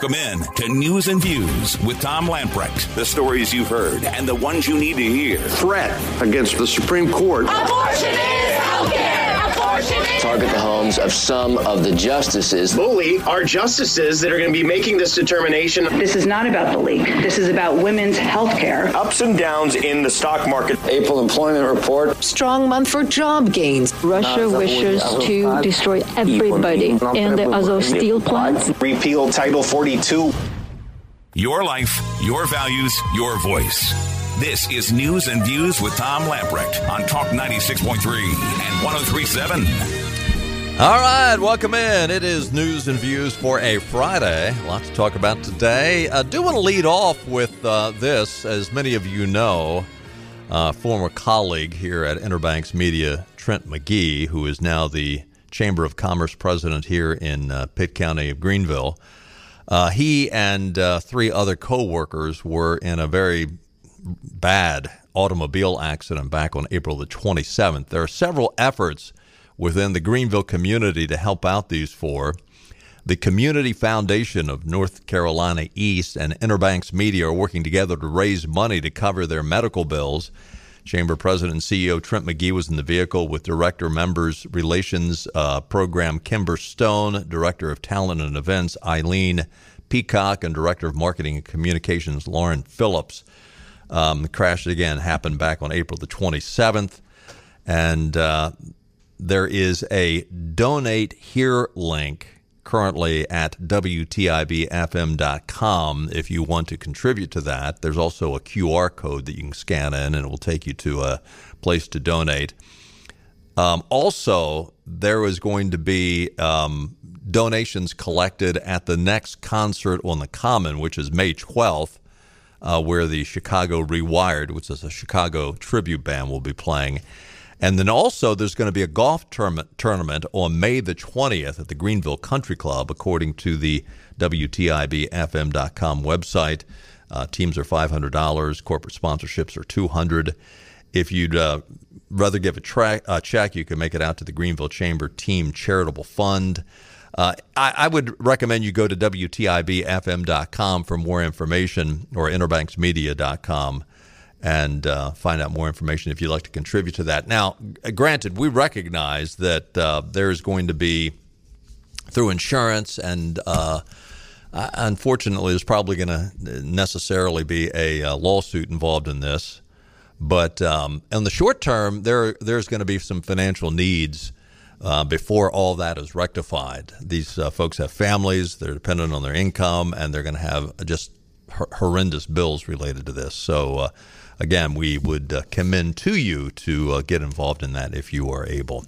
Welcome in to News and Views with Tom Lamprecht. The stories you've heard and the ones you need to hear. Threat against the Supreme Court. Abortion is healthcare. Abortion is target the homes of some of the justices. Bully our justices that are going to be making this determination. This is not about the leak. This is about women's health care. Ups and downs in the stock market. April employment report. Strong month for job gains. Russia wishes to destroy everybody in the Azov steel plant. Repeal Title 42. Your life, your values, your voice. This is News and Views with Tom Lamprecht on Talk 96.3 and 1037. All right, welcome in. It is News and Views for a Friday. A lot to talk about today. I do want to lead off with uh, this. As many of you know, uh, former colleague here at Inner Banks Media, Trent McGee, who is now the Chamber of Commerce president here in uh, Pitt County of Greenville, uh, he and uh, three other co workers were in a very bad automobile accident back on April the 27th. There are several efforts within the Greenville community to help out these four. The Community Foundation of North Carolina East and Inner Banks Media are working together to raise money to cover their medical bills. Chamber President and CEO Trent McGee was in the vehicle with Director Members Relations uh, Program Kimber Stone, Director of Talent and Events Eileen Peacock, and Director of Marketing and Communications Lauren Phillips. Um, the crash again happened back on April the 27th, and uh, there is a donate here link currently at WTIBFM.com if you want to contribute to that. There's also a QR code that you can scan in, and it will take you to a place to donate. Um, also, there is going to be um, donations collected at the next concert on the Common, which is May 12th uh, where the Chicago Rewired, which is a Chicago tribute band, will be playing. And then also, there's going to be a golf tournament, tournament on May the 20th at the Greenville Country Club, according to the WTIBFM.com website. Uh, teams are $500, corporate sponsorships are 200 If you'd uh, rather give a, tra- a check, you can make it out to the Greenville Chamber Team Charitable Fund. Uh, I, I, would recommend you go to WTIBFM.com for more information or innerbanksmedia.com and uh, find out more information if you'd like to contribute to that. Now, granted, we recognize that uh, there's going to be, through insurance and uh, unfortunately, there's probably going to necessarily be a, a, lawsuit involved in this. But um, in the short term, there there's going to be some financial needs uh, before all that is rectified. These uh, folks have families, they're dependent on their income, and they're going to have just horrendous bills related to this. So, uh, again, we would uh, commend to you to get involved in that if you are able.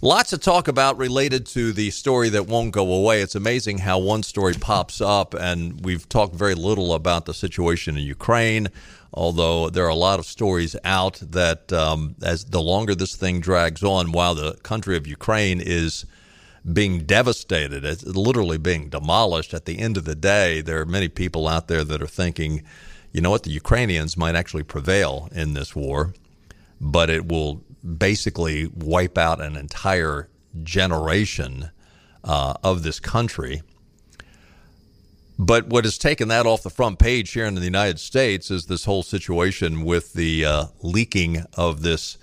Lots of talk about related to the story that won't go away. It's amazing how one story pops up, and we've talked very little about the situation in Ukraine although there are a lot of stories out that um, as the longer this thing drags on, while the country of Ukraine is being devastated, it's literally being demolished, at the end of the day, there are many people out there that are thinking, you know what, the Ukrainians might actually prevail in this war, but it will basically wipe out an entire generation uh, of this country. But what has taken that off the front page here in the United States is this whole situation with the uh, leaking of this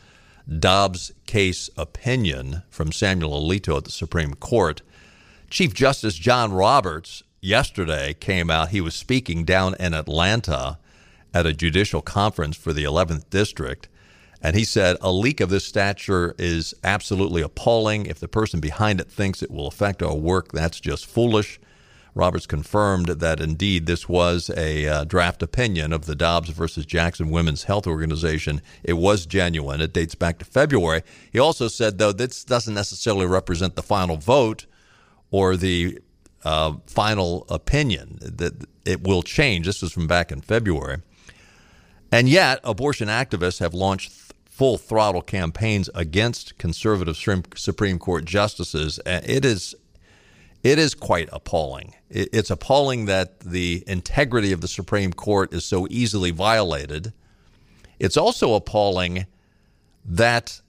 Dobbs case opinion from Samuel Alito at the Supreme Court. Chief Justice John Roberts yesterday came out. He was speaking down in Atlanta at a judicial conference for the 11th District. And he said a leak of this stature is absolutely appalling. If the person behind it thinks it will affect our work, that's just foolish. Roberts confirmed that indeed this was a uh, draft opinion of the Dobbs versus Jackson Women's Health Organization. It was genuine. It dates back to February. He also said, though, this doesn't necessarily represent the final vote or the uh, final opinion, that it will change. This was from back in February. And yet, abortion activists have launched full throttle campaigns against conservative Supreme Court justices. Uh, it is it is quite appalling. It's appalling that the integrity of the Supreme Court is so easily violated. It's also appalling that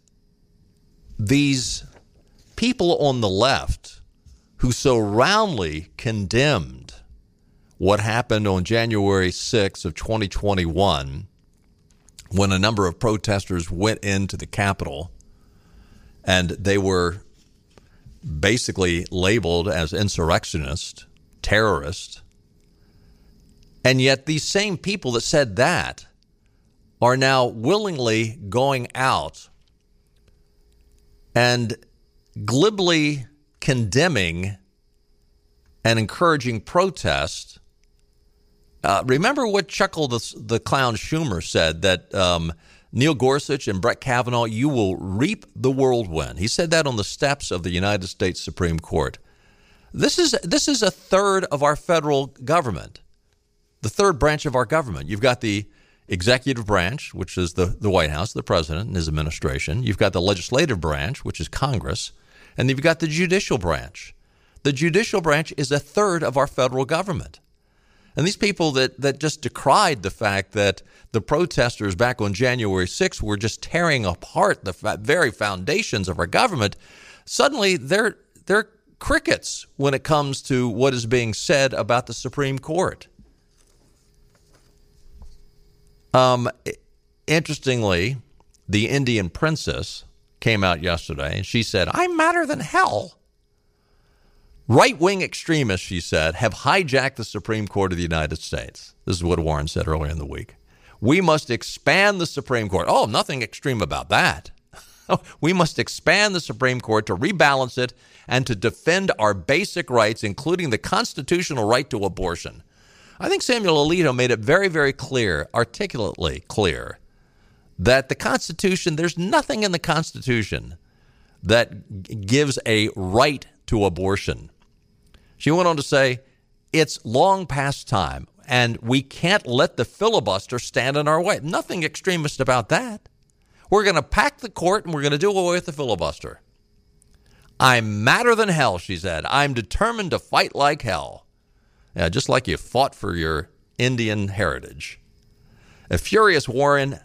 these people on the left who so roundly condemned what happened on January 6th of 2021 when a number of protesters went into the Capitol and they were basically labeled as insurrectionists, terrorists. And yet, these same people that said that are now willingly going out and glibly condemning and encouraging protest. Uh, remember what Chuckle the, the Clown Schumer said that um, Neil Gorsuch and Brett Kavanaugh, you will reap the whirlwind. He said that on the steps of the United States Supreme Court. This is this is a third of our federal government, the third branch of our government. You've got the executive branch, which is the, the White House, the president and his administration. You've got the legislative branch, which is Congress, and you've got the judicial branch. The judicial branch is a third of our federal government. And these people that, that just decried the fact that the protesters back on January 6th were just tearing apart the very foundations of our government, suddenly they're, they're crickets when it comes to what is being said about the Supreme Court. Um, interestingly, the Indian princess came out yesterday and she said, I'm madder than hell. Right wing extremists, she said, have hijacked the Supreme Court of the United States. This is what Warren said earlier in the week. We must expand the Supreme Court. Oh, nothing extreme about that. we must expand the Supreme Court to rebalance it and to defend our basic rights, including the constitutional right to abortion. I think Samuel Alito made it very, very clear, articulately clear, that the Constitution, there's nothing in the Constitution that gives a right to abortion. She went on to say, it's long past time, and we can't let the filibuster stand in our way. Nothing extremist about that. We're going to pack the court and we're going to do away with the filibuster. I'm madder than hell, she said. I'm determined to fight like hell. Yeah, just like you fought for your Indian heritage. A furious Warren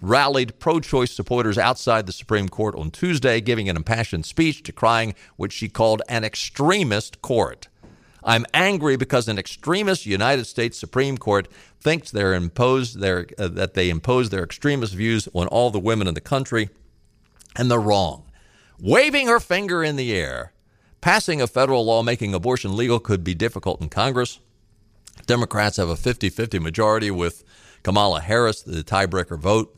rallied pro choice supporters outside the Supreme Court on Tuesday, giving an impassioned speech decrying what she called an extremist court. I'm angry because an extremist United States Supreme Court thinks they're imposed their, uh, that they impose their extremist views on all the women in the country, and they're wrong. Waving her finger in the air, Passing a federal law making abortion legal could be difficult in Congress. Democrats have a 50 50 majority with Kamala Harris, the tiebreaker vote.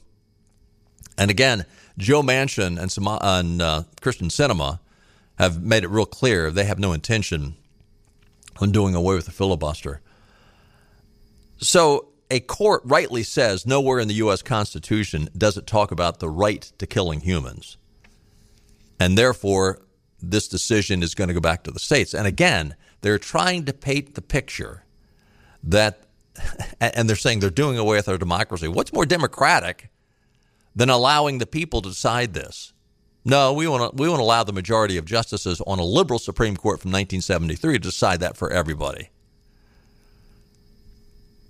And again, Joe Manchin and, some, and uh, Kyrsten Sinema have made it real clear they have no intention on doing away with the filibuster. So a court rightly says nowhere in the U.S. Constitution does it talk about the right to killing humans. And therefore, this decision is going to go back to the states. And again, they're trying to paint the picture that, and they're saying they're doing away with our democracy. What's more democratic than allowing the people to decide this? No, we want to we want to allow the majority of justices on a liberal Supreme Court from 1973 to decide that for everybody.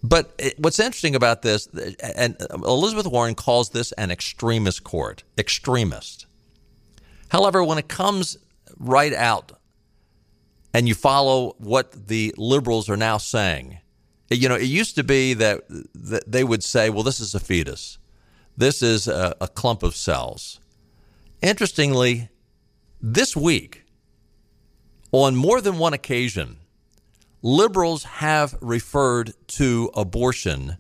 But eh, what's interesting about this, eh, and eh, Elizabeth Warren calls this an extremist court, extremist. However, when it comes right out and you follow what the liberals are now saying. You know, it used to be that they would say, well, this is a fetus. This is a, a clump of cells. Interestingly, this week, on more than one occasion, liberals have referred to abortion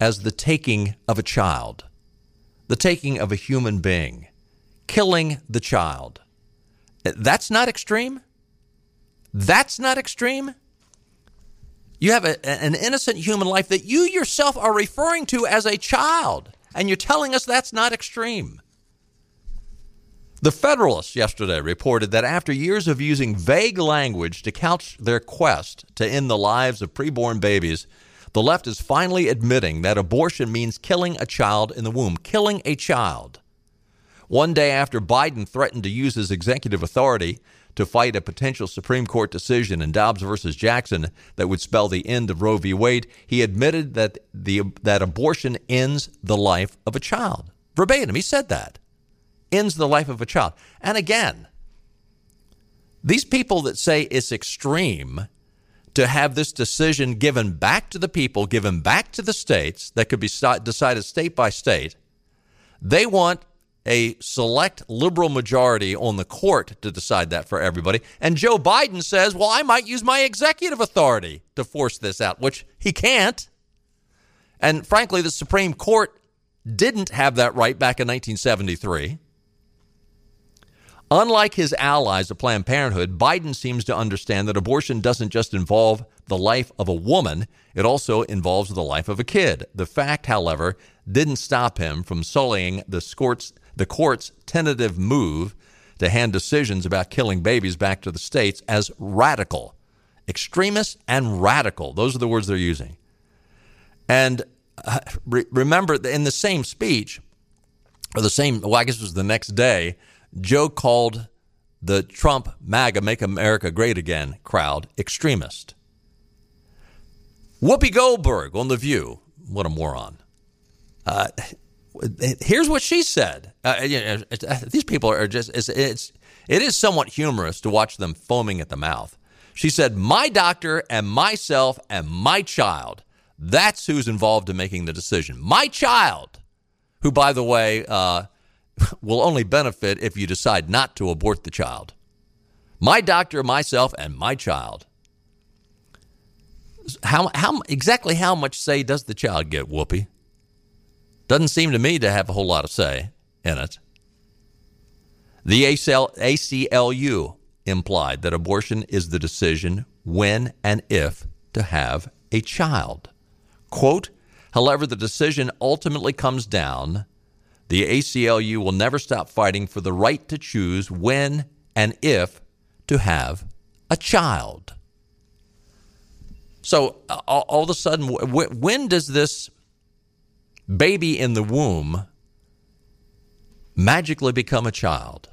as the taking of a child, the taking of a human being, killing the child. That's not extreme. That's not extreme. You have a, an innocent human life that you yourself are referring to as a child, and you're telling us that's not extreme. The Federalist yesterday reported that after years of using vague language to couch their quest to end the lives of preborn babies, the left is finally admitting that abortion means killing a child in the womb, killing a child. One day after Biden threatened to use his executive authority to fight a potential Supreme Court decision in Dobbs versus Jackson that would spell the end of Roe v. Wade, he admitted that the that abortion ends the life of a child. Verbatim, he said that. Ends the life of a child. And again, these people that say it's extreme to have this decision given back to the people, given back to the states that could be decided state by state. They want a select liberal majority on the court to decide that for everybody. And Joe Biden says, well, I might use my executive authority to force this out, which he can't. And frankly, the Supreme Court didn't have that right back in 1973. Unlike his allies at Planned Parenthood, Biden seems to understand that abortion doesn't just involve the life of a woman, it also involves the life of a kid. The fact, however, didn't stop him from sullying the court's, the court's tentative move to hand decisions about killing babies back to the states as radical. Extremist and radical. Those are the words they're using. And uh, re- remember, in the same speech, or the same, well, I guess it was the next day, Joe called the Trump MAGA Make America Great Again crowd extremist. Whoopi Goldberg on The View, what a moron. Uh, here's what she said. Uh, you know, these people are just, it's, it's, it is somewhat humorous to watch them foaming at the mouth. She said, My doctor and myself and my child, that's who's involved in making the decision. My child, who, by the way, uh, will only benefit if you decide not to abort the child. My doctor, myself, and my child. How, how exactly how much say does the child get, Whoopi? Doesn't seem to me to have a whole lot of say in it. The ACLU implied that abortion is the decision when and if to have a child. Quote, however, the decision ultimately comes down the ACLU will never stop fighting for the right to choose when and if to have a child. So all of a sudden, when does this baby in the womb magically become a child?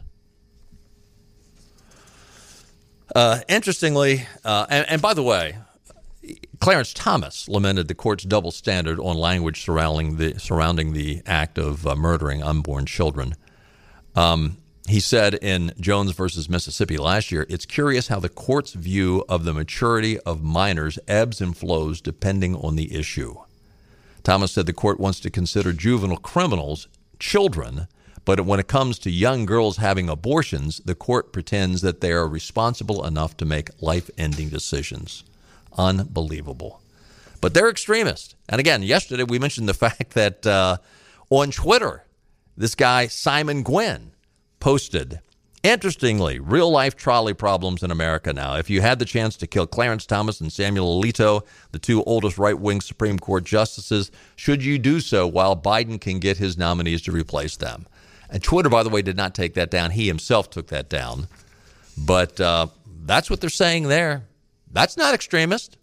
Uh, interestingly, uh, and, and, by the way, Clarence Thomas lamented the court's double standard on language surrounding the surrounding the act of uh, murdering unborn children. Um, he said in Jones versus Mississippi last year, it's curious how the court's view of the maturity of minors ebbs and flows depending on the issue. Thomas said the court wants to consider juvenile criminals children, but when it comes to young girls having abortions, the court pretends that they are responsible enough to make life ending decisions. Unbelievable. But they're extremists. And again, yesterday we mentioned the fact that uh, on Twitter, this guy, Simon Gwynn, posted Interestingly, real life trolley problems in America now. If you had the chance to kill Clarence Thomas and Samuel Alito, the two oldest right wing Supreme Court justices, should you do so while Biden can get his nominees to replace them? And Twitter, by the way, did not take that down. He himself took that down. But uh, that's what they're saying there. That's not extremist.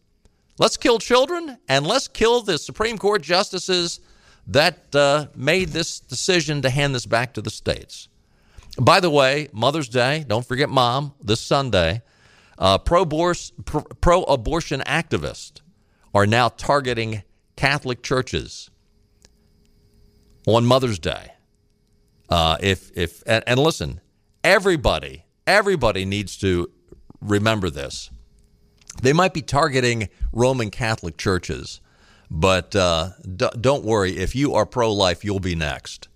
Let's kill children and let's kill the Supreme Court justices that uh, made this decision to hand this back to the states. By the way, Mother's Day, don't forget mom, this Sunday, uh, pro abortion activists are now targeting Catholic churches on Mother's Day. Uh, if if and, and listen, everybody everybody needs to remember this. They might be targeting Roman Catholic churches, but uh, d- don't worry. If you are pro life, you'll be next.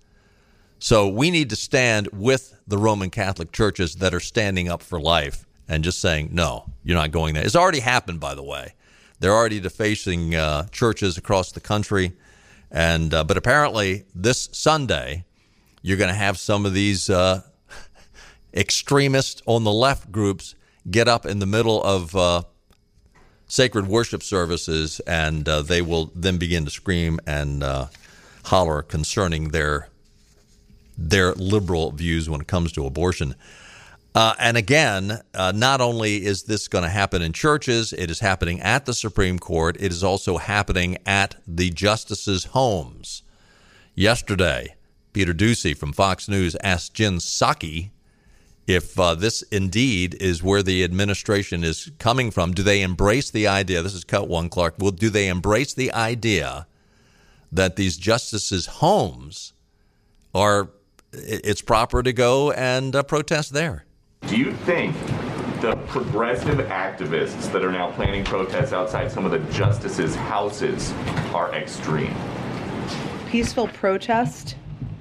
So we need to stand with the Roman Catholic churches that are standing up for life and just saying, no, you're not going there. It's already happened, by the way. They're already defacing uh, churches across the country. And, uh, but apparently, this Sunday, you're going to have some of these uh, extremists on the left groups get up in the middle of uh, sacred worship services, and uh, they will then begin to scream and uh, holler concerning their their liberal views when it comes to abortion. Uh, and again, uh, not only is this going to happen in churches, it is happening at the Supreme Court. It is also happening at the justices' homes. Yesterday, Peter Doocy from Fox News asked Jen Psaki if uh, this indeed is where the administration is coming from. Do they embrace the idea? This is cut one, Clark. Well, do they embrace the idea that these justices' homes are it's proper to go and uh, protest there? Do you think the progressive activists that are now planning protests outside some of the justices' houses are extreme. Peaceful protest?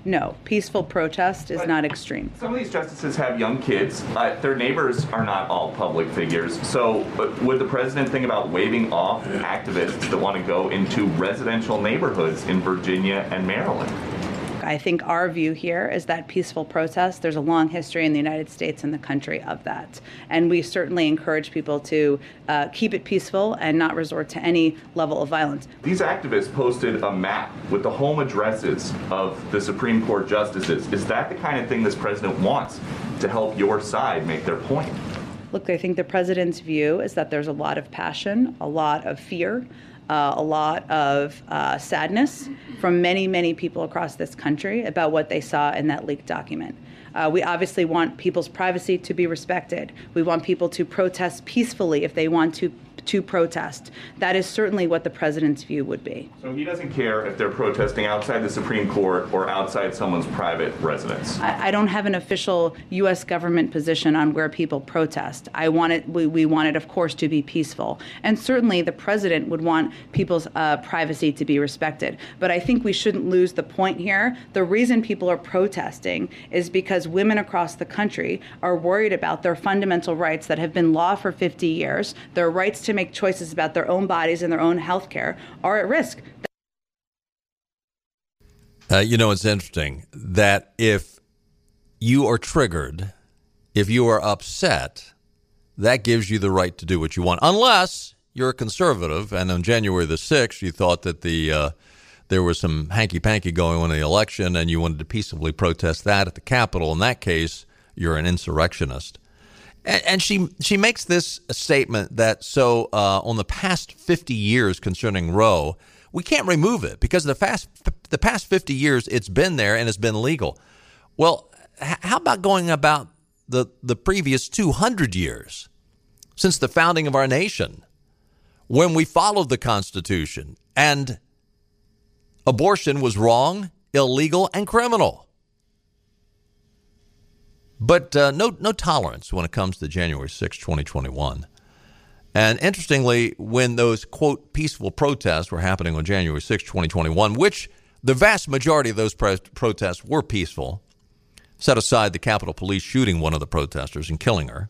No, peaceful protest is not extreme. Some of these justices have young kids. Uh, their neighbors are not all public figures. So, uh, would the president think about waving off activists that want to go into residential neighborhoods in Virginia and Maryland? I think our view here is that peaceful protest, there's a long history in the United States and the country of that. And we certainly encourage people to uh, keep it peaceful and not resort to any level of violence. These activists posted a map with the home addresses of the Supreme Court justices. Is that the kind of thing this president wants to help your side make their point? Look, I think the president's view is that there's a lot of passion, a lot of fear, uh, a lot of uh, sadness from many, many people across this country about what they saw in that leaked document. Uh, we obviously want people's privacy to be respected. We want people to protest peacefully if they want to to protest. That is certainly what the president's view would be. So he doesn't care if they're protesting outside the Supreme Court or outside someone's private residence. I, I don't have an official U.S. government position on where people protest. I want it. We, we want it, of course, to be peaceful, and certainly the president would want people's uh, privacy to be respected. But I think we shouldn't lose the point here. The reason people are protesting is because women across the country are worried about their fundamental rights that have been law for 50 years, their rights to make choices about their own bodies and their own health care are at risk. Uh, you know, it's interesting that if you are triggered, if you are upset, that gives you the right to do what you want, unless you're a conservative. And on January the 6th, you thought that the uh, there was some hanky panky going on in the election and you wanted to peaceably protest that at the Capitol. In that case, you're an insurrectionist. And, she she makes this statement that so uh, on the past 50 years concerning Roe, we can't remove it because the past the past 50 years it's been there and it's been legal. Well, how about going about the the previous 200 years since the founding of our nation when we followed the Constitution and abortion was wrong, illegal, and criminal? But uh, no, no tolerance when it comes to January 6, 2021. And interestingly, when those, quote, peaceful protests were happening on January 6, 2021, which the vast majority of those pre- protests were peaceful, set aside the Capitol Police shooting one of the protesters and killing her,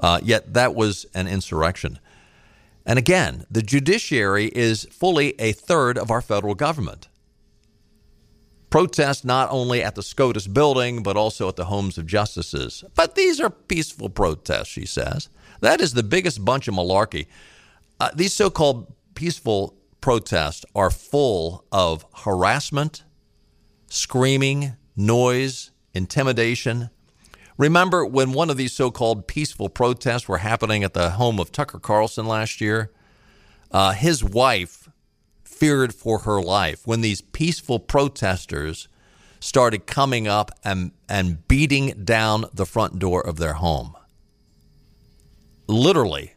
uh, yet that was an insurrection. And again, the judiciary is fully a third of our federal government protest not only at the SCOTUS building, but also at the homes of justices. But these are peaceful protests, she says. That is the biggest bunch of malarkey. Uh, these so called peaceful protests are full of harassment, screaming, noise, intimidation. Remember when one of these so called peaceful protests were happening at the home of Tucker Carlson last year? Uh, his wife feared for her life when these peaceful protesters started coming up and, and beating down the front door of their home. Literally,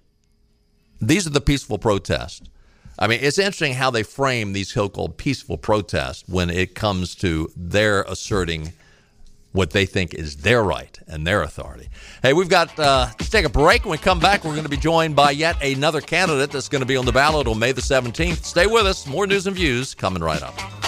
these are the peaceful protests. I mean, it's interesting how they frame these so called peaceful protests when it comes to their asserting what they think is their right and their authority. Hey, we've got uh, to take a break. When we come back, we're going to be joined by yet another candidate that's going to be on the ballot on May the 17th. Stay with us. More news and views coming right up.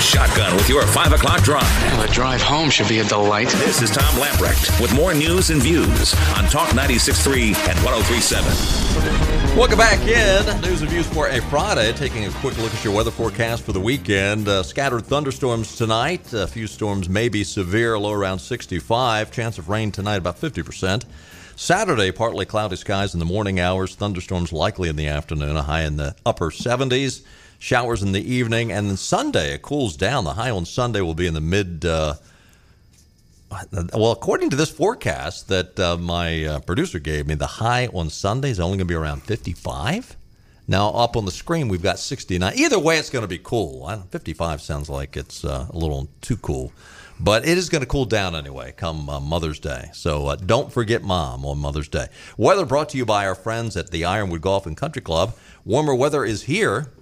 Shotgun with your 5 o'clock drive. Well, the drive home should be a delight. This is Tom Lamprecht with more news and views on Talk 96.3 and 103.7. Welcome back in. News and views for a Friday. Taking a quick look at your weather forecast for the weekend. Uh, scattered thunderstorms tonight. A few storms may be severe, low around 65. Chance of rain tonight about 50%. Saturday, partly cloudy skies in the morning hours. Thunderstorms likely in the afternoon, a high in the upper 70s showers in the evening, and then Sunday it cools down. The high on Sunday will be in the mid. Uh, well, according to this forecast that uh, my uh, producer gave me, the high on Sunday is only going to be around 55. Now, up on the screen, we've got 69. Either way, it's going to be cool. 55 sounds like it's uh, a little too cool. But it is going to cool down anyway come uh, Mother's Day. So uh, don't forget mom on Mother's Day. Weather brought to you by our friends at the Ironwood Golf and Country Club. Warmer weather is here.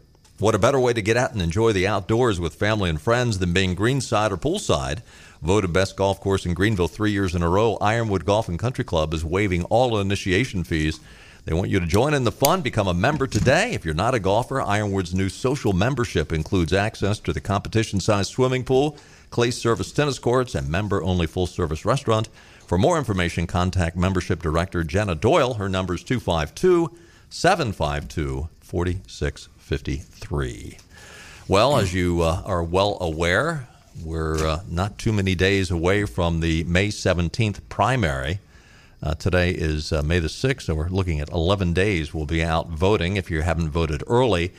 What a better way to get out and enjoy the outdoors with family and friends than being greenside or poolside. Voted best golf course in Greenville three years in a row, Ironwood Golf and Country Club is waiving all initiation fees. They want you to join in the fun. Become a member today. If you're not a golfer, Ironwood's new social membership includes access to the competition sized swimming pool, clay service tennis courts, and member only full service restaurant. For more information, contact membership director Jenna Doyle. Her number is 252 752 4653. Well, as you uh, are well aware, we're uh, not too many days away from the May 17th primary. Uh, today is uh, May the 6th, so we're looking at 11 days. We'll be out voting if you haven't voted early.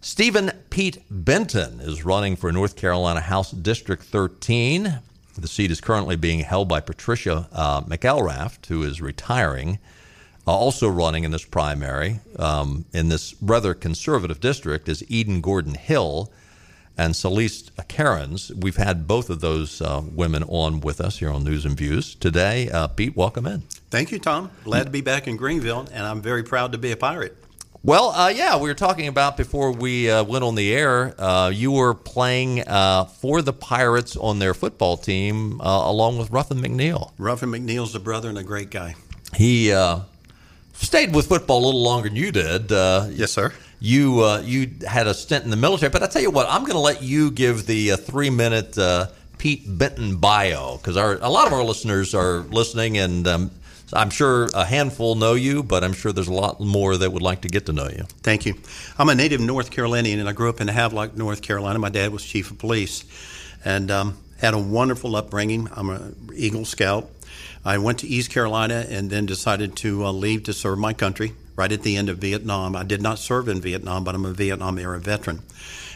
Stephen Pete Benton is running for North Carolina House District 13. The seat is currently being held by Patricia uh, McElraft, who is retiring. Uh, also running in this primary um, in this rather conservative district is Eden Gordon Hill and Celeste Cairns. We've had both of those uh, women on with us here on News and Views today. Uh, Pete, welcome in. Thank you, Tom. Glad to be back in Greenville, and I'm very proud to be a pirate. Well, uh, yeah, we were talking about before we uh, went on the air. Uh, you were playing uh, for the Pirates on their football team uh, along with Ruffin McNeill. Ruffin McNeill's a brother and a great guy. He uh, stayed with football a little longer than you did. yes, sir. You you had a stint in the military, but I tell you what, I'm going to let you give the three minute Pete Benton bio because a lot of our listeners are listening and. Um, I'm sure a handful know you, but I'm sure there's a lot more that would like to get to know you. Thank you. I'm a native North Carolinian, and I grew up in Havelock, North Carolina. My dad was chief of police, and um, had a wonderful upbringing. I'm an Eagle Scout. I went to East Carolina and then decided to uh, leave to serve my country right at the end of Vietnam. I did not serve in Vietnam, but I'm a Vietnam era veteran.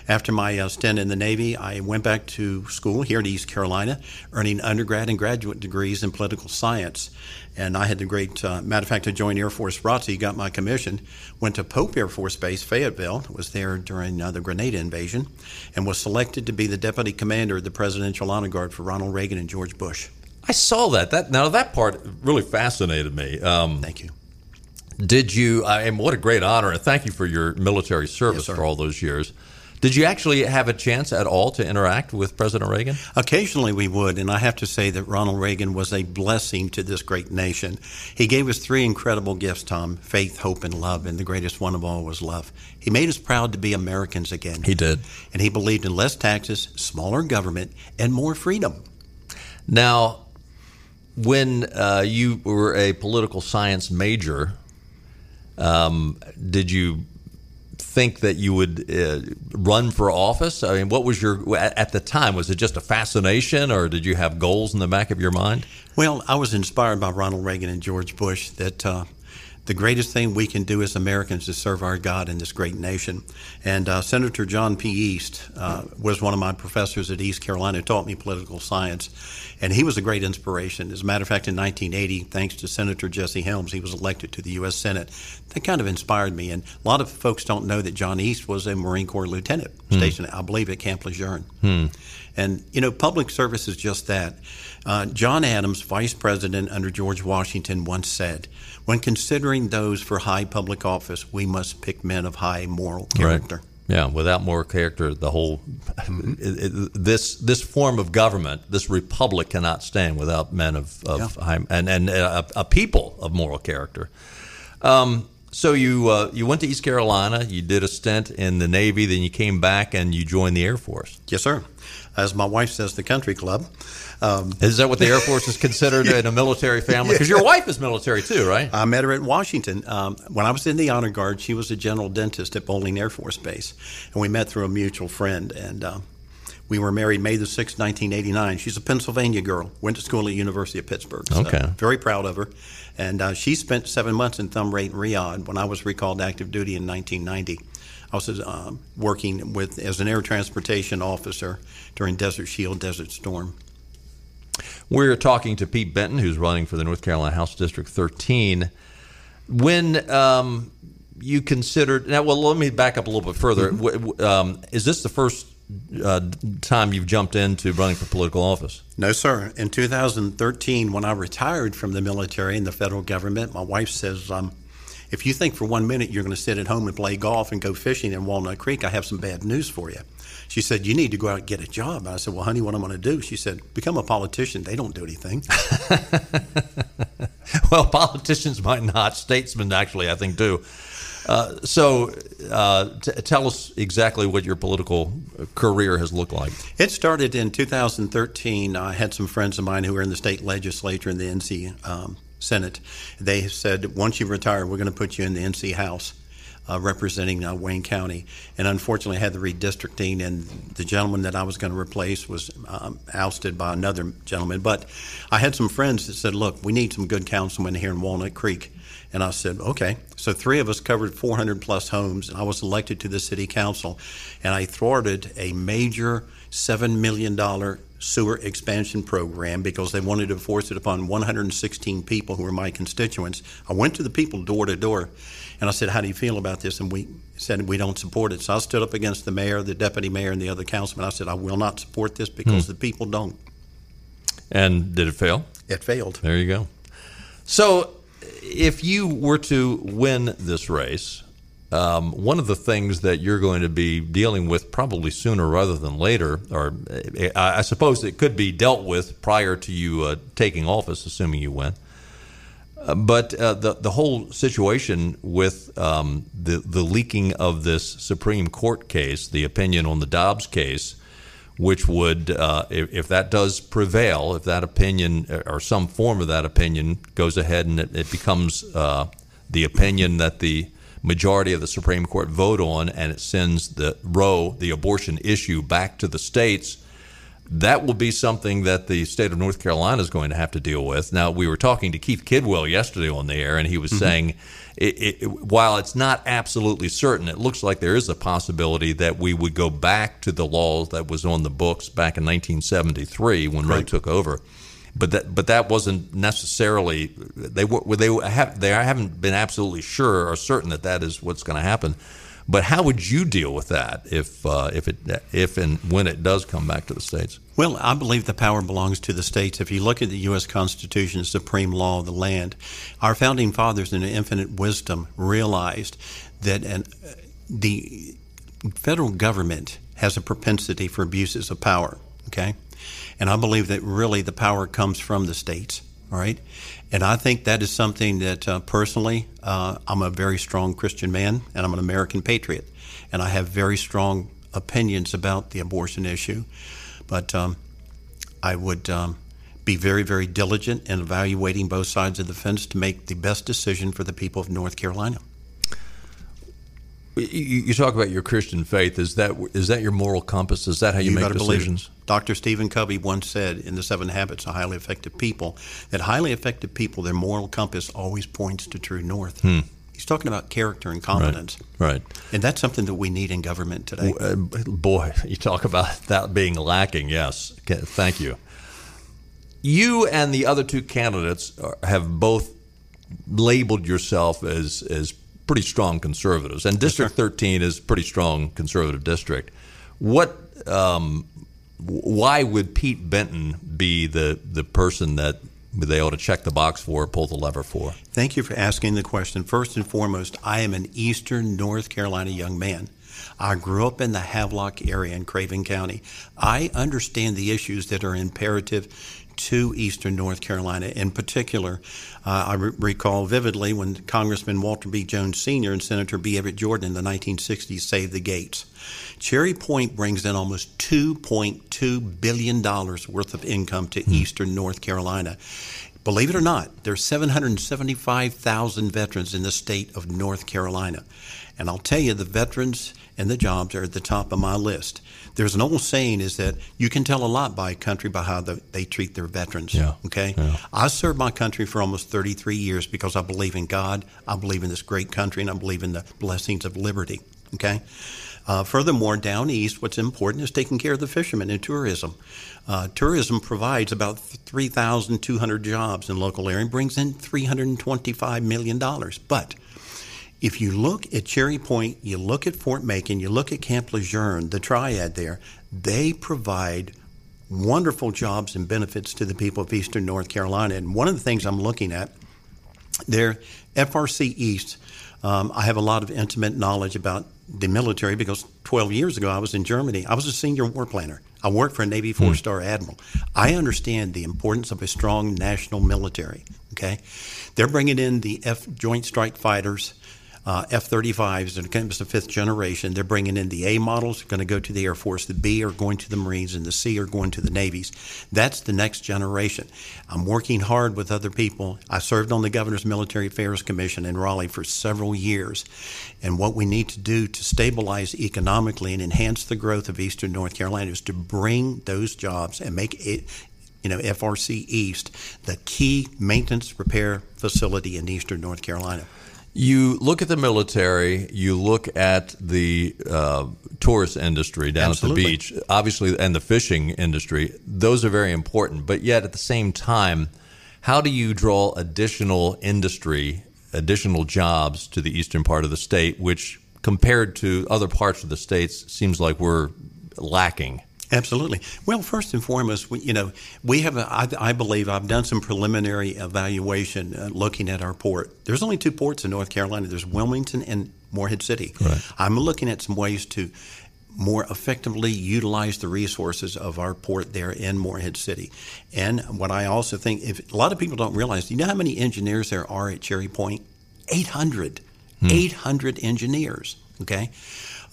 After my uh, stint in the Navy, I went back to school here in East Carolina, earning undergrad and graduate degrees in political science. And I had the great, uh, matter of fact, I joined Air Force ROTC, got my commission, went to Pope Air Force Base, Fayetteville, was there during uh, the Grenada invasion, and was selected to be the deputy commander of the Presidential Honor Guard for Ronald Reagan and George Bush. I saw that. That now that part really fascinated me. Um, Thank you. Did you? I and what a great honor, and thank you for your military service yes, for all those years. Did you actually have a chance at all to interact with President Reagan? Occasionally we would, and I have to say that Ronald Reagan was a blessing to this great nation. He gave us three incredible gifts, Tom faith, hope, and love, and the greatest one of all was love. He made us proud to be Americans again. He did. And he believed in less taxes, smaller government, and more freedom. Now, when uh, you were a political science major, um, did you think that you would uh, run for office? I mean, what was your at the time? Was it just a fascination, or did you have goals in the back of your mind? Well, I was inspired by Ronald Reagan and George Bush that uh, the greatest thing we can do as Americans is serve our God in this great nation. And uh, Senator John P. East uh, was one of my professors at East Carolina, who taught me political science, and he was a great inspiration. As a matter of fact, in 1980, thanks to Senator Jesse Helms, he was elected to the U.S. Senate. That kind of inspired me. And a lot of folks don't know that John East was a Marine Corps lieutenant hmm. stationed, I believe, at Camp Lejeune. Hmm. And, you know, public service is just that. Uh, John Adams, vice president under George Washington, once said, when considering those for high public office, we must pick men of high moral character. Right. Yeah, without moral character, the whole it, it, this this form of government, this republic, cannot stand without men of, of yeah. high and and a, a, people of moral character. Um, so you uh, you went to East Carolina, you did a stint in the Navy, then you came back and you joined the Air Force. Yes, sir. As my wife says, the country club. Um, is that what the Air Force is considered in a military family? Because your wife is military too, right? I met her at Washington. Um, when I was in the Honor Guard, she was a general dentist at Bolling Air Force Base. And we met through a mutual friend. And uh, we were married May the 6th, 1989. She's a Pennsylvania girl, went to school at University of Pittsburgh. So okay. Very proud of her. And uh, she spent seven months in Thumrait Riyadh when I was recalled to active duty in 1990. I was uh, working with as an air transportation officer during Desert Shield, Desert Storm. We're talking to Pete Benton, who's running for the North Carolina House District 13. When um, you considered now, well, let me back up a little bit further. Mm-hmm. Um, is this the first uh, time you've jumped into running for political office? No, sir. In 2013, when I retired from the military and the federal government, my wife says, um, If you think for one minute you're going to sit at home and play golf and go fishing in Walnut Creek, I have some bad news for you. She said, You need to go out and get a job. And I said, Well, honey, what am I going to do? She said, Become a politician. They don't do anything. well, politicians might not, statesmen actually, I think, do. Uh, so, uh, t- tell us exactly what your political career has looked like. It started in 2013. I had some friends of mine who were in the state legislature and the NC um, Senate. They said, once you retire, we're going to put you in the NC House. Uh, representing uh, Wayne County, and unfortunately, I had the redistricting, and the gentleman that I was going to replace was um, ousted by another gentleman. But I had some friends that said, "Look, we need some good councilmen here in Walnut Creek." And I said, okay. So three of us covered 400 plus homes, and I was elected to the city council. And I thwarted a major $7 million sewer expansion program because they wanted to force it upon 116 people who were my constituents. I went to the people door to door and I said, How do you feel about this? And we said, We don't support it. So I stood up against the mayor, the deputy mayor, and the other councilman. I said, I will not support this because hmm. the people don't. And did it fail? It failed. There you go. So if you were to win this race, um, one of the things that you're going to be dealing with probably sooner rather than later, or I suppose it could be dealt with prior to you uh, taking office, assuming you win. Uh, but uh, the the whole situation with um, the the leaking of this Supreme Court case, the opinion on the Dobbs case, which would, uh, if, if, that does prevail, if that opinion or some form of that opinion goes ahead and it, it becomes uh, the opinion that the majority of the Supreme Court vote on and it sends the Roe, the abortion issue, back to the states, that will be something that the state of North Carolina is going to have to deal with. Now, we were talking to Keith Kidwell yesterday on the air, and he was mm-hmm. saying it, it, while it's not absolutely certain, it looks like there is a possibility that we would go back to the law that was on the books back in 1973 when Roe took over. But that, but that wasn't necessarily they were they have they haven't been absolutely sure or certain that that is what's going to happen. But how would you deal with that if uh, if it if and when it does come back to the states? Well, I believe the power belongs to the states. If you look at the U.S. Constitution, supreme law of the land, our founding fathers, in infinite wisdom, realized that an, the federal government has a propensity for abuses of power. Okay, and I believe that really the power comes from the states. All right, and I think that is something that uh, personally, uh, I'm a very strong Christian man and I'm an American patriot. And I have very strong opinions about the abortion issue. But um, I would um, be very, very diligent in evaluating both sides of the fence to make the best decision for the people of North Carolina. You, talk about your Christian faith. Is that is that your moral compass? Is that how you, you make decisions? Dr. Stephen Covey once said in The Seven Habits of Highly Effective People that highly effective people, their moral compass always points to true north. Hmm. He's talking about character and competence. Right. right. And that's something that we need in government today. Uh, boy, you talk about that being lacking. Yes. Thank you. You and the other two candidates have both labeled yourself as as pretty strong conservatives, and District 13 is pretty strong conservative district. What, um, why would Pete Benton be the the person that they ought to check the box for, pull the lever for? Thank you for asking the question. First and foremost, I am an Eastern North Carolina young man. I grew up in the Havelock area in Craven County. I understand the issues that are imperative to eastern North Carolina. In particular, uh, I re- recall vividly when Congressman Walter B. Jones Sr. and Senator B. Everett Jordan in the 1960s saved the gates. Cherry Point brings in almost $2.2 billion worth of income to hmm. eastern North Carolina. Believe it or not, there's 775,000 veterans in the state of North Carolina. And I'll tell you, the veterans and the jobs are at the top of my list. There's an old saying is that you can tell a lot by a country by how the, they treat their veterans. Yeah. Okay. Yeah. I served my country for almost 33 years because I believe in God. I believe in this great country, and I believe in the blessings of liberty. Okay. Uh, furthermore, down east, what's important is taking care of the fishermen and tourism. Uh, tourism provides about 3,200 jobs in local area and brings in $325 million. But if you look at Cherry Point, you look at Fort Macon, you look at Camp Lejeune, the triad there, they provide wonderful jobs and benefits to the people of eastern North Carolina. And one of the things I'm looking at There, FRC East, um, I have a lot of intimate knowledge about the military because 12 years ago I was in Germany. I was a senior war planner. I worked for a Navy four star admiral. I understand the importance of a strong national military. Okay, they're bringing in the F Joint Strike Fighters uh, F 35s, and it's the fifth generation. They're bringing in the A models, going to go to the Air Force. The B are going to the Marines, and the C are going to the Navies. That's the next generation. I'm working hard with other people. I served on the Governor's Military Affairs Commission in Raleigh for several years. And what we need to do to stabilize economically and enhance the growth of Eastern North Carolina is to bring those jobs and make it you know, FRC East, the key maintenance repair facility in eastern North Carolina. You look at the military, you look at the uh, tourist industry down Absolutely. at the beach, obviously, and the fishing industry. Those are very important. But yet, at the same time, how do you draw additional industry, additional jobs to the eastern part of the state, which compared to other parts of the states seems like we're lacking? Absolutely. Well, first and foremost, we, you know, we have, a, I, I believe, I've done some preliminary evaluation uh, looking at our port. There's only two ports in North Carolina. There's Wilmington and Morehead City. Right. I'm looking at some ways to more effectively utilize the resources of our port there in Morehead City. And what I also think, if a lot of people don't realize, you know how many engineers there are at Cherry Point? 800. Hmm. 800 engineers. Okay.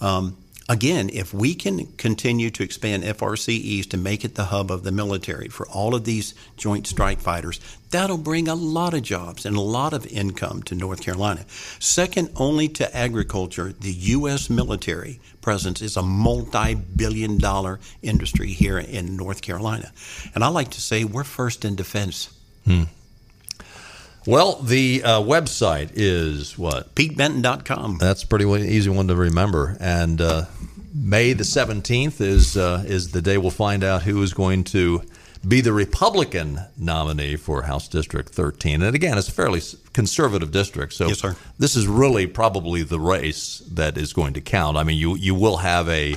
Um, Again, if we can continue to expand FRC East and make it the hub of the military for all of these joint strike fighters, that'll bring a lot of jobs and a lot of income to North Carolina. Second only to agriculture, the U.S. military presence is a multi billion dollar industry here in North Carolina. And I like to say we're first in defense. Hmm. Well, the uh, website is what? PeteBenton.com. That's a pretty easy one to remember. And uh, May the 17th is, uh, is the day we'll find out who is going to be the Republican nominee for House District 13. And again, it's a fairly conservative district. So yes, sir. this is really probably the race that is going to count. I mean, you, you will have a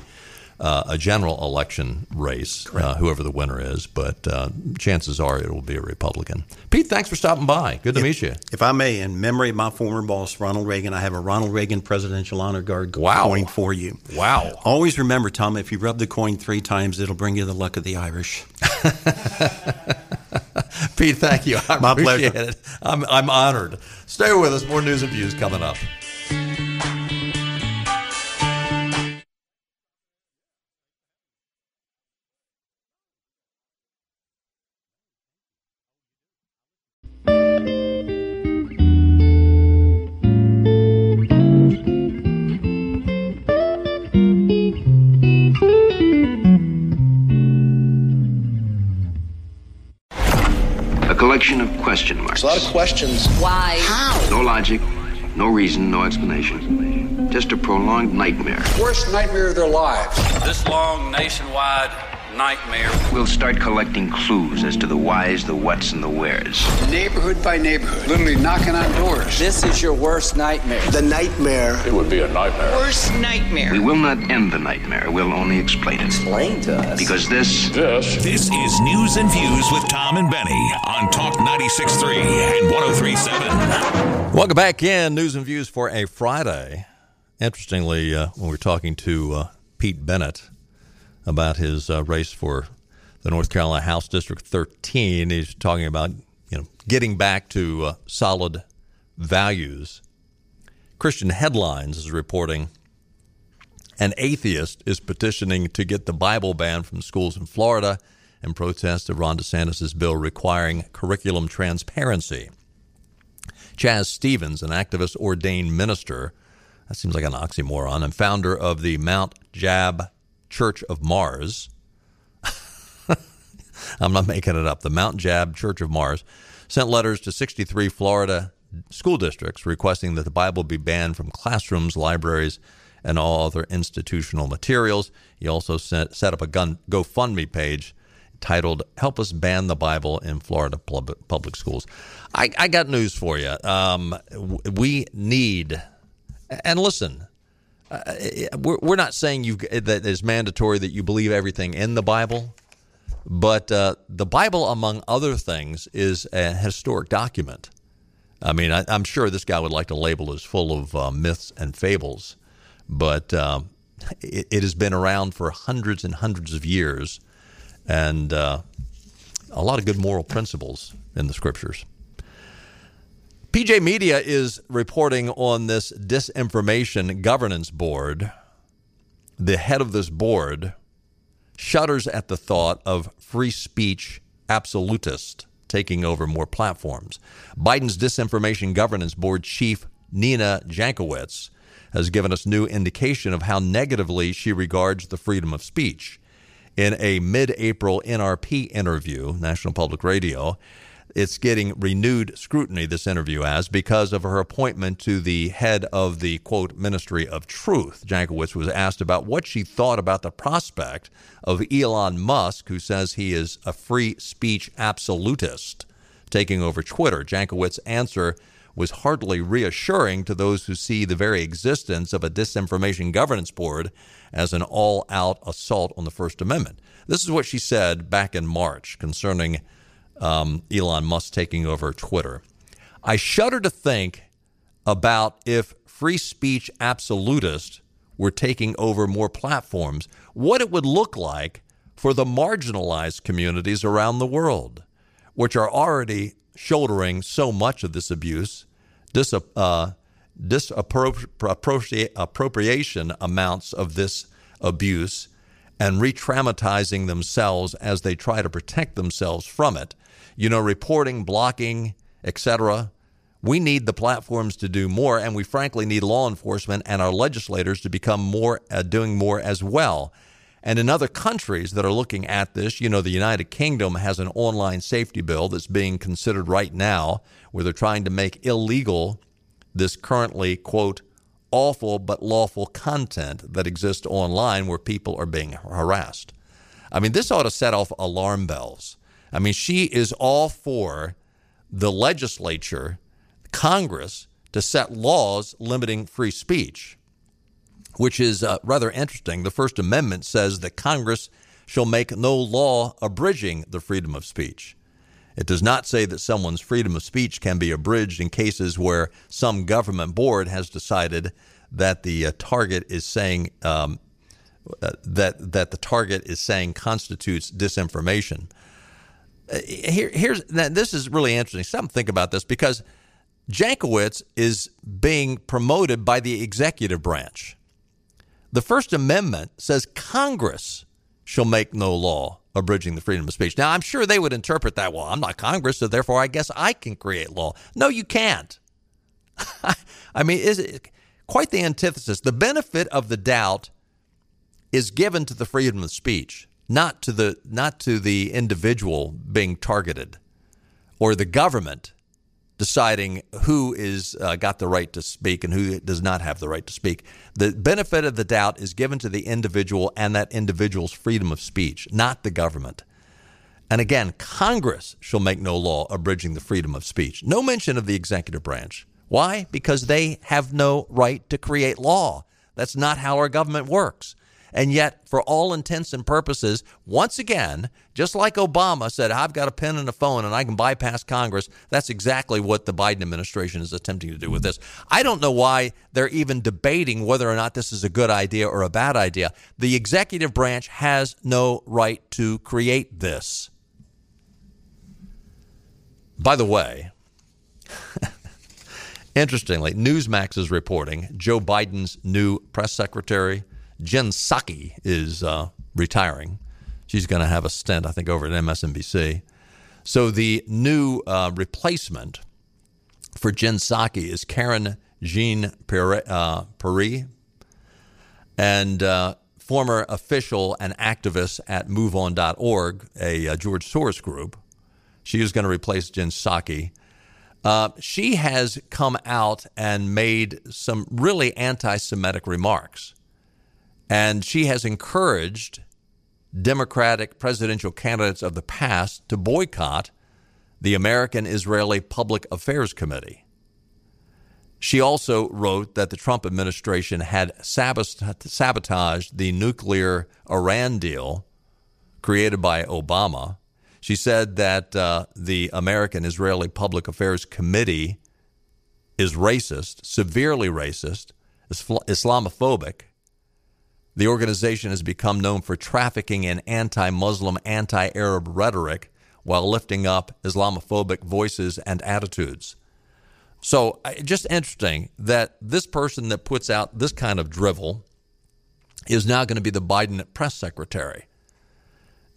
uh, a general election race, uh, whoever the winner is, but uh, chances are it will be a Republican. Pete, thanks for stopping by. Good to if, meet you. If I may, in memory of my former boss, Ronald Reagan, I have a Ronald Reagan Presidential Honor Guard wow. coin for you. Wow. Always remember, Tom, if you rub the coin three times, it'll bring you the luck of the Irish. Pete, thank you. I my pleasure. It. I'm, I'm honored. Stay with us. More news and views coming up. Collection of question marks. There's a lot of questions. Why? How? No logic, no reason, no explanation. Just a prolonged nightmare. Worst nightmare of their lives. This long nationwide nightmare. We'll start collecting clues as to the whys, the whats, and the wheres. Neighborhood by neighborhood, literally knocking on doors. This is your worst nightmare. The nightmare. It would be a nightmare. Worst nightmare. We will not end the nightmare. We'll only explain it. Explain to us. Because this. This. This is News and Views with Tom and Benny on Talk 96.3 and 103.7. Welcome back in News and Views for a Friday. Interestingly, uh, when we're talking to uh, Pete Benton, about his uh, race for the North Carolina House District 13. He's talking about you know getting back to uh, solid values. Christian Headlines is reporting an atheist is petitioning to get the Bible banned from schools in Florida in protest of Ron DeSantis' bill requiring curriculum transparency. Chaz Stevens, an activist ordained minister, that seems like an oxymoron, and founder of the Mount Jab Church of Mars. I'm not making it up. The Mount Jab Church of Mars sent letters to 63 Florida school districts requesting that the Bible be banned from classrooms, libraries, and all other institutional materials. He also set, set up a gun, GoFundMe page titled "Help Us Ban the Bible in Florida Public Schools." I, I got news for you. Um, we need, and listen, uh, we're, we're not saying you that it's mandatory that you believe everything in the Bible, but uh, the Bible, among other things, is a historic document. I mean, I, am sure this guy would like to label as full of uh, myths and fables, but uh, it, it, has been around for hundreds and hundreds of years, and uh, a lot of good moral principles in the scriptures. PJ Media is reporting on this disinformation governance board. The head of this board shudders at the thought of free speech absolutist taking over more platforms. Biden's disinformation governance board chief Nina Jankowicz has given us new indication of how negatively she regards the freedom of speech. In a mid April NRP interview, National Public Radio, it's getting renewed scrutiny, this interview has, because of her appointment to the head of the, quote, Ministry of Truth. Jankowicz was asked about what she thought about the prospect of Elon Musk, who says he is a free speech absolutist, taking over Twitter. Jankowicz's answer was hardly reassuring to those who see the very existence of a disinformation governance board as an all out assault on the First Amendment. This is what she said back in March concerning um, Elon Musk taking over Twitter. I shudder to think about if free speech absolutists were taking over more platforms, what it would look like for the marginalized communities around the world, which are already shouldering so much of this abuse, dis, uh, disappropriation amounts of this abuse, and re traumatizing themselves as they try to protect themselves from it. You know, reporting, blocking, etc. We need the platforms to do more, and we frankly need law enforcement and our legislators to become more, uh, doing more as well. And in other countries that are looking at this, you know, the United Kingdom has an online safety bill that's being considered right now where they're trying to make illegal this currently, quote, awful but lawful content that exists online where people are being harassed. I mean, this ought to set off alarm bells. I mean, she is all for the legislature, Congress, to set laws limiting free speech which is uh, rather interesting. The First Amendment says that Congress shall make no law abridging the freedom of speech. It does not say that someone's freedom of speech can be abridged in cases where some government board has decided that the uh, target is saying um, uh, that that the target is saying constitutes disinformation. Uh, here, here's this is really interesting. Something think about this because Jankowicz is being promoted by the executive branch. The First Amendment says Congress shall make no law abridging the freedom of speech. Now, I'm sure they would interpret that, well, I'm not Congress, so therefore I guess I can create law. No, you can't. I mean, is it quite the antithesis? The benefit of the doubt is given to the freedom of speech, not to the not to the individual being targeted or the government deciding who is uh, got the right to speak and who does not have the right to speak. The benefit of the doubt is given to the individual and that individual's freedom of speech, not the government. And again, Congress shall make no law abridging the freedom of speech. No mention of the executive branch. Why? Because they have no right to create law. That's not how our government works. And yet, for all intents and purposes, once again, just like Obama said, I've got a pen and a phone and I can bypass Congress, that's exactly what the Biden administration is attempting to do with this. I don't know why they're even debating whether or not this is a good idea or a bad idea. The executive branch has no right to create this. By the way, interestingly, Newsmax is reporting Joe Biden's new press secretary Jen Psaki is uh, retiring. She's going to have a stint, I think, over at MSNBC. So the new uh, replacement for Jen Psaki is Karen Jean Peri, uh, and uh, former official and activist at MoveOn.org, a uh, George Soros group. She is going to replace Jen Psaki. Uh, she has come out and made some really anti Semitic remarks. And she has encouraged Democratic presidential candidates of the past to boycott the American Israeli Public Affairs Committee. She also wrote that the Trump administration had sabotaged the nuclear Iran deal created by Obama. She said that uh, the American Israeli Public Affairs Committee is racist, severely racist, Islamophobic. The organization has become known for trafficking in anti Muslim, anti Arab rhetoric while lifting up Islamophobic voices and attitudes. So, just interesting that this person that puts out this kind of drivel is now going to be the Biden press secretary.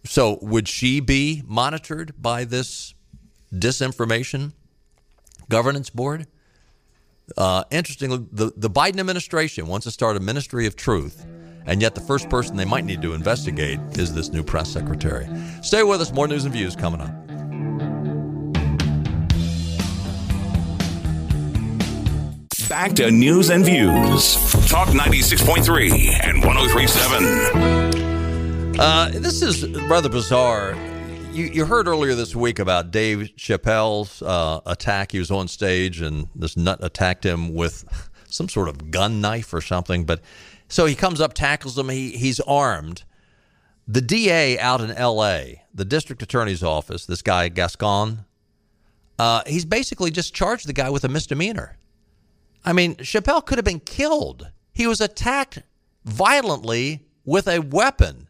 So, would she be monitored by this disinformation governance board? Uh, interestingly, the, the Biden administration wants to start a ministry of truth, and yet the first person they might need to investigate is this new press secretary. Stay with us. More news and views coming up. Back to news and views. Talk 96.3 and 1037. Uh, this is rather bizarre. You, you heard earlier this week about Dave Chappelle's uh, attack. He was on stage and this nut attacked him with some sort of gun knife or something. But so he comes up, tackles him. He, he's armed. The DA out in L.A., the district attorney's office, this guy Gascon, uh, he's basically just charged the guy with a misdemeanor. I mean, Chappelle could have been killed. He was attacked violently with a weapon,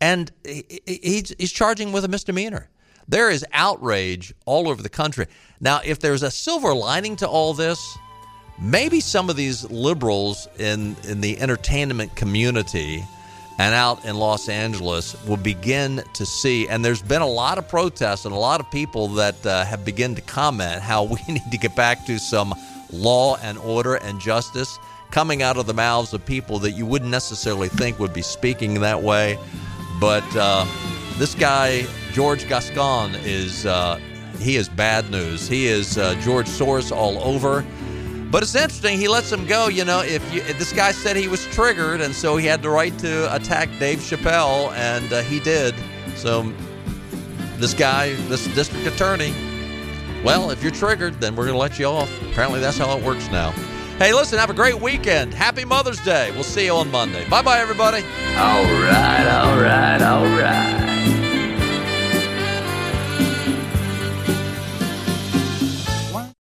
and he's, he's charging with a misdemeanor. There is outrage all over the country. Now, if there's a silver lining to all this, maybe some of these liberals in, in the entertainment community and out in Los Angeles will begin to see, and there's been a lot of protests and a lot of people that uh, have begun to comment how we need to get back to some law and order and justice coming out of the mouths of people that you wouldn't necessarily think would be speaking that way. But uh, this guy, George Gascon, is uh, he is bad news. He is uh, George Soros all over. But it's interesting. He lets him go. You know, if, you, this guy said he was triggered, and so he had the right to attack Dave Chappelle, and uh, he did. So this guy, this district attorney, well, if you're triggered, then we're going to let you off. Apparently, that's how it works now. Hey, listen, have a great weekend. Happy Mother's Day. We'll see you on Monday. Bye bye, everybody. Alright, alright, All right.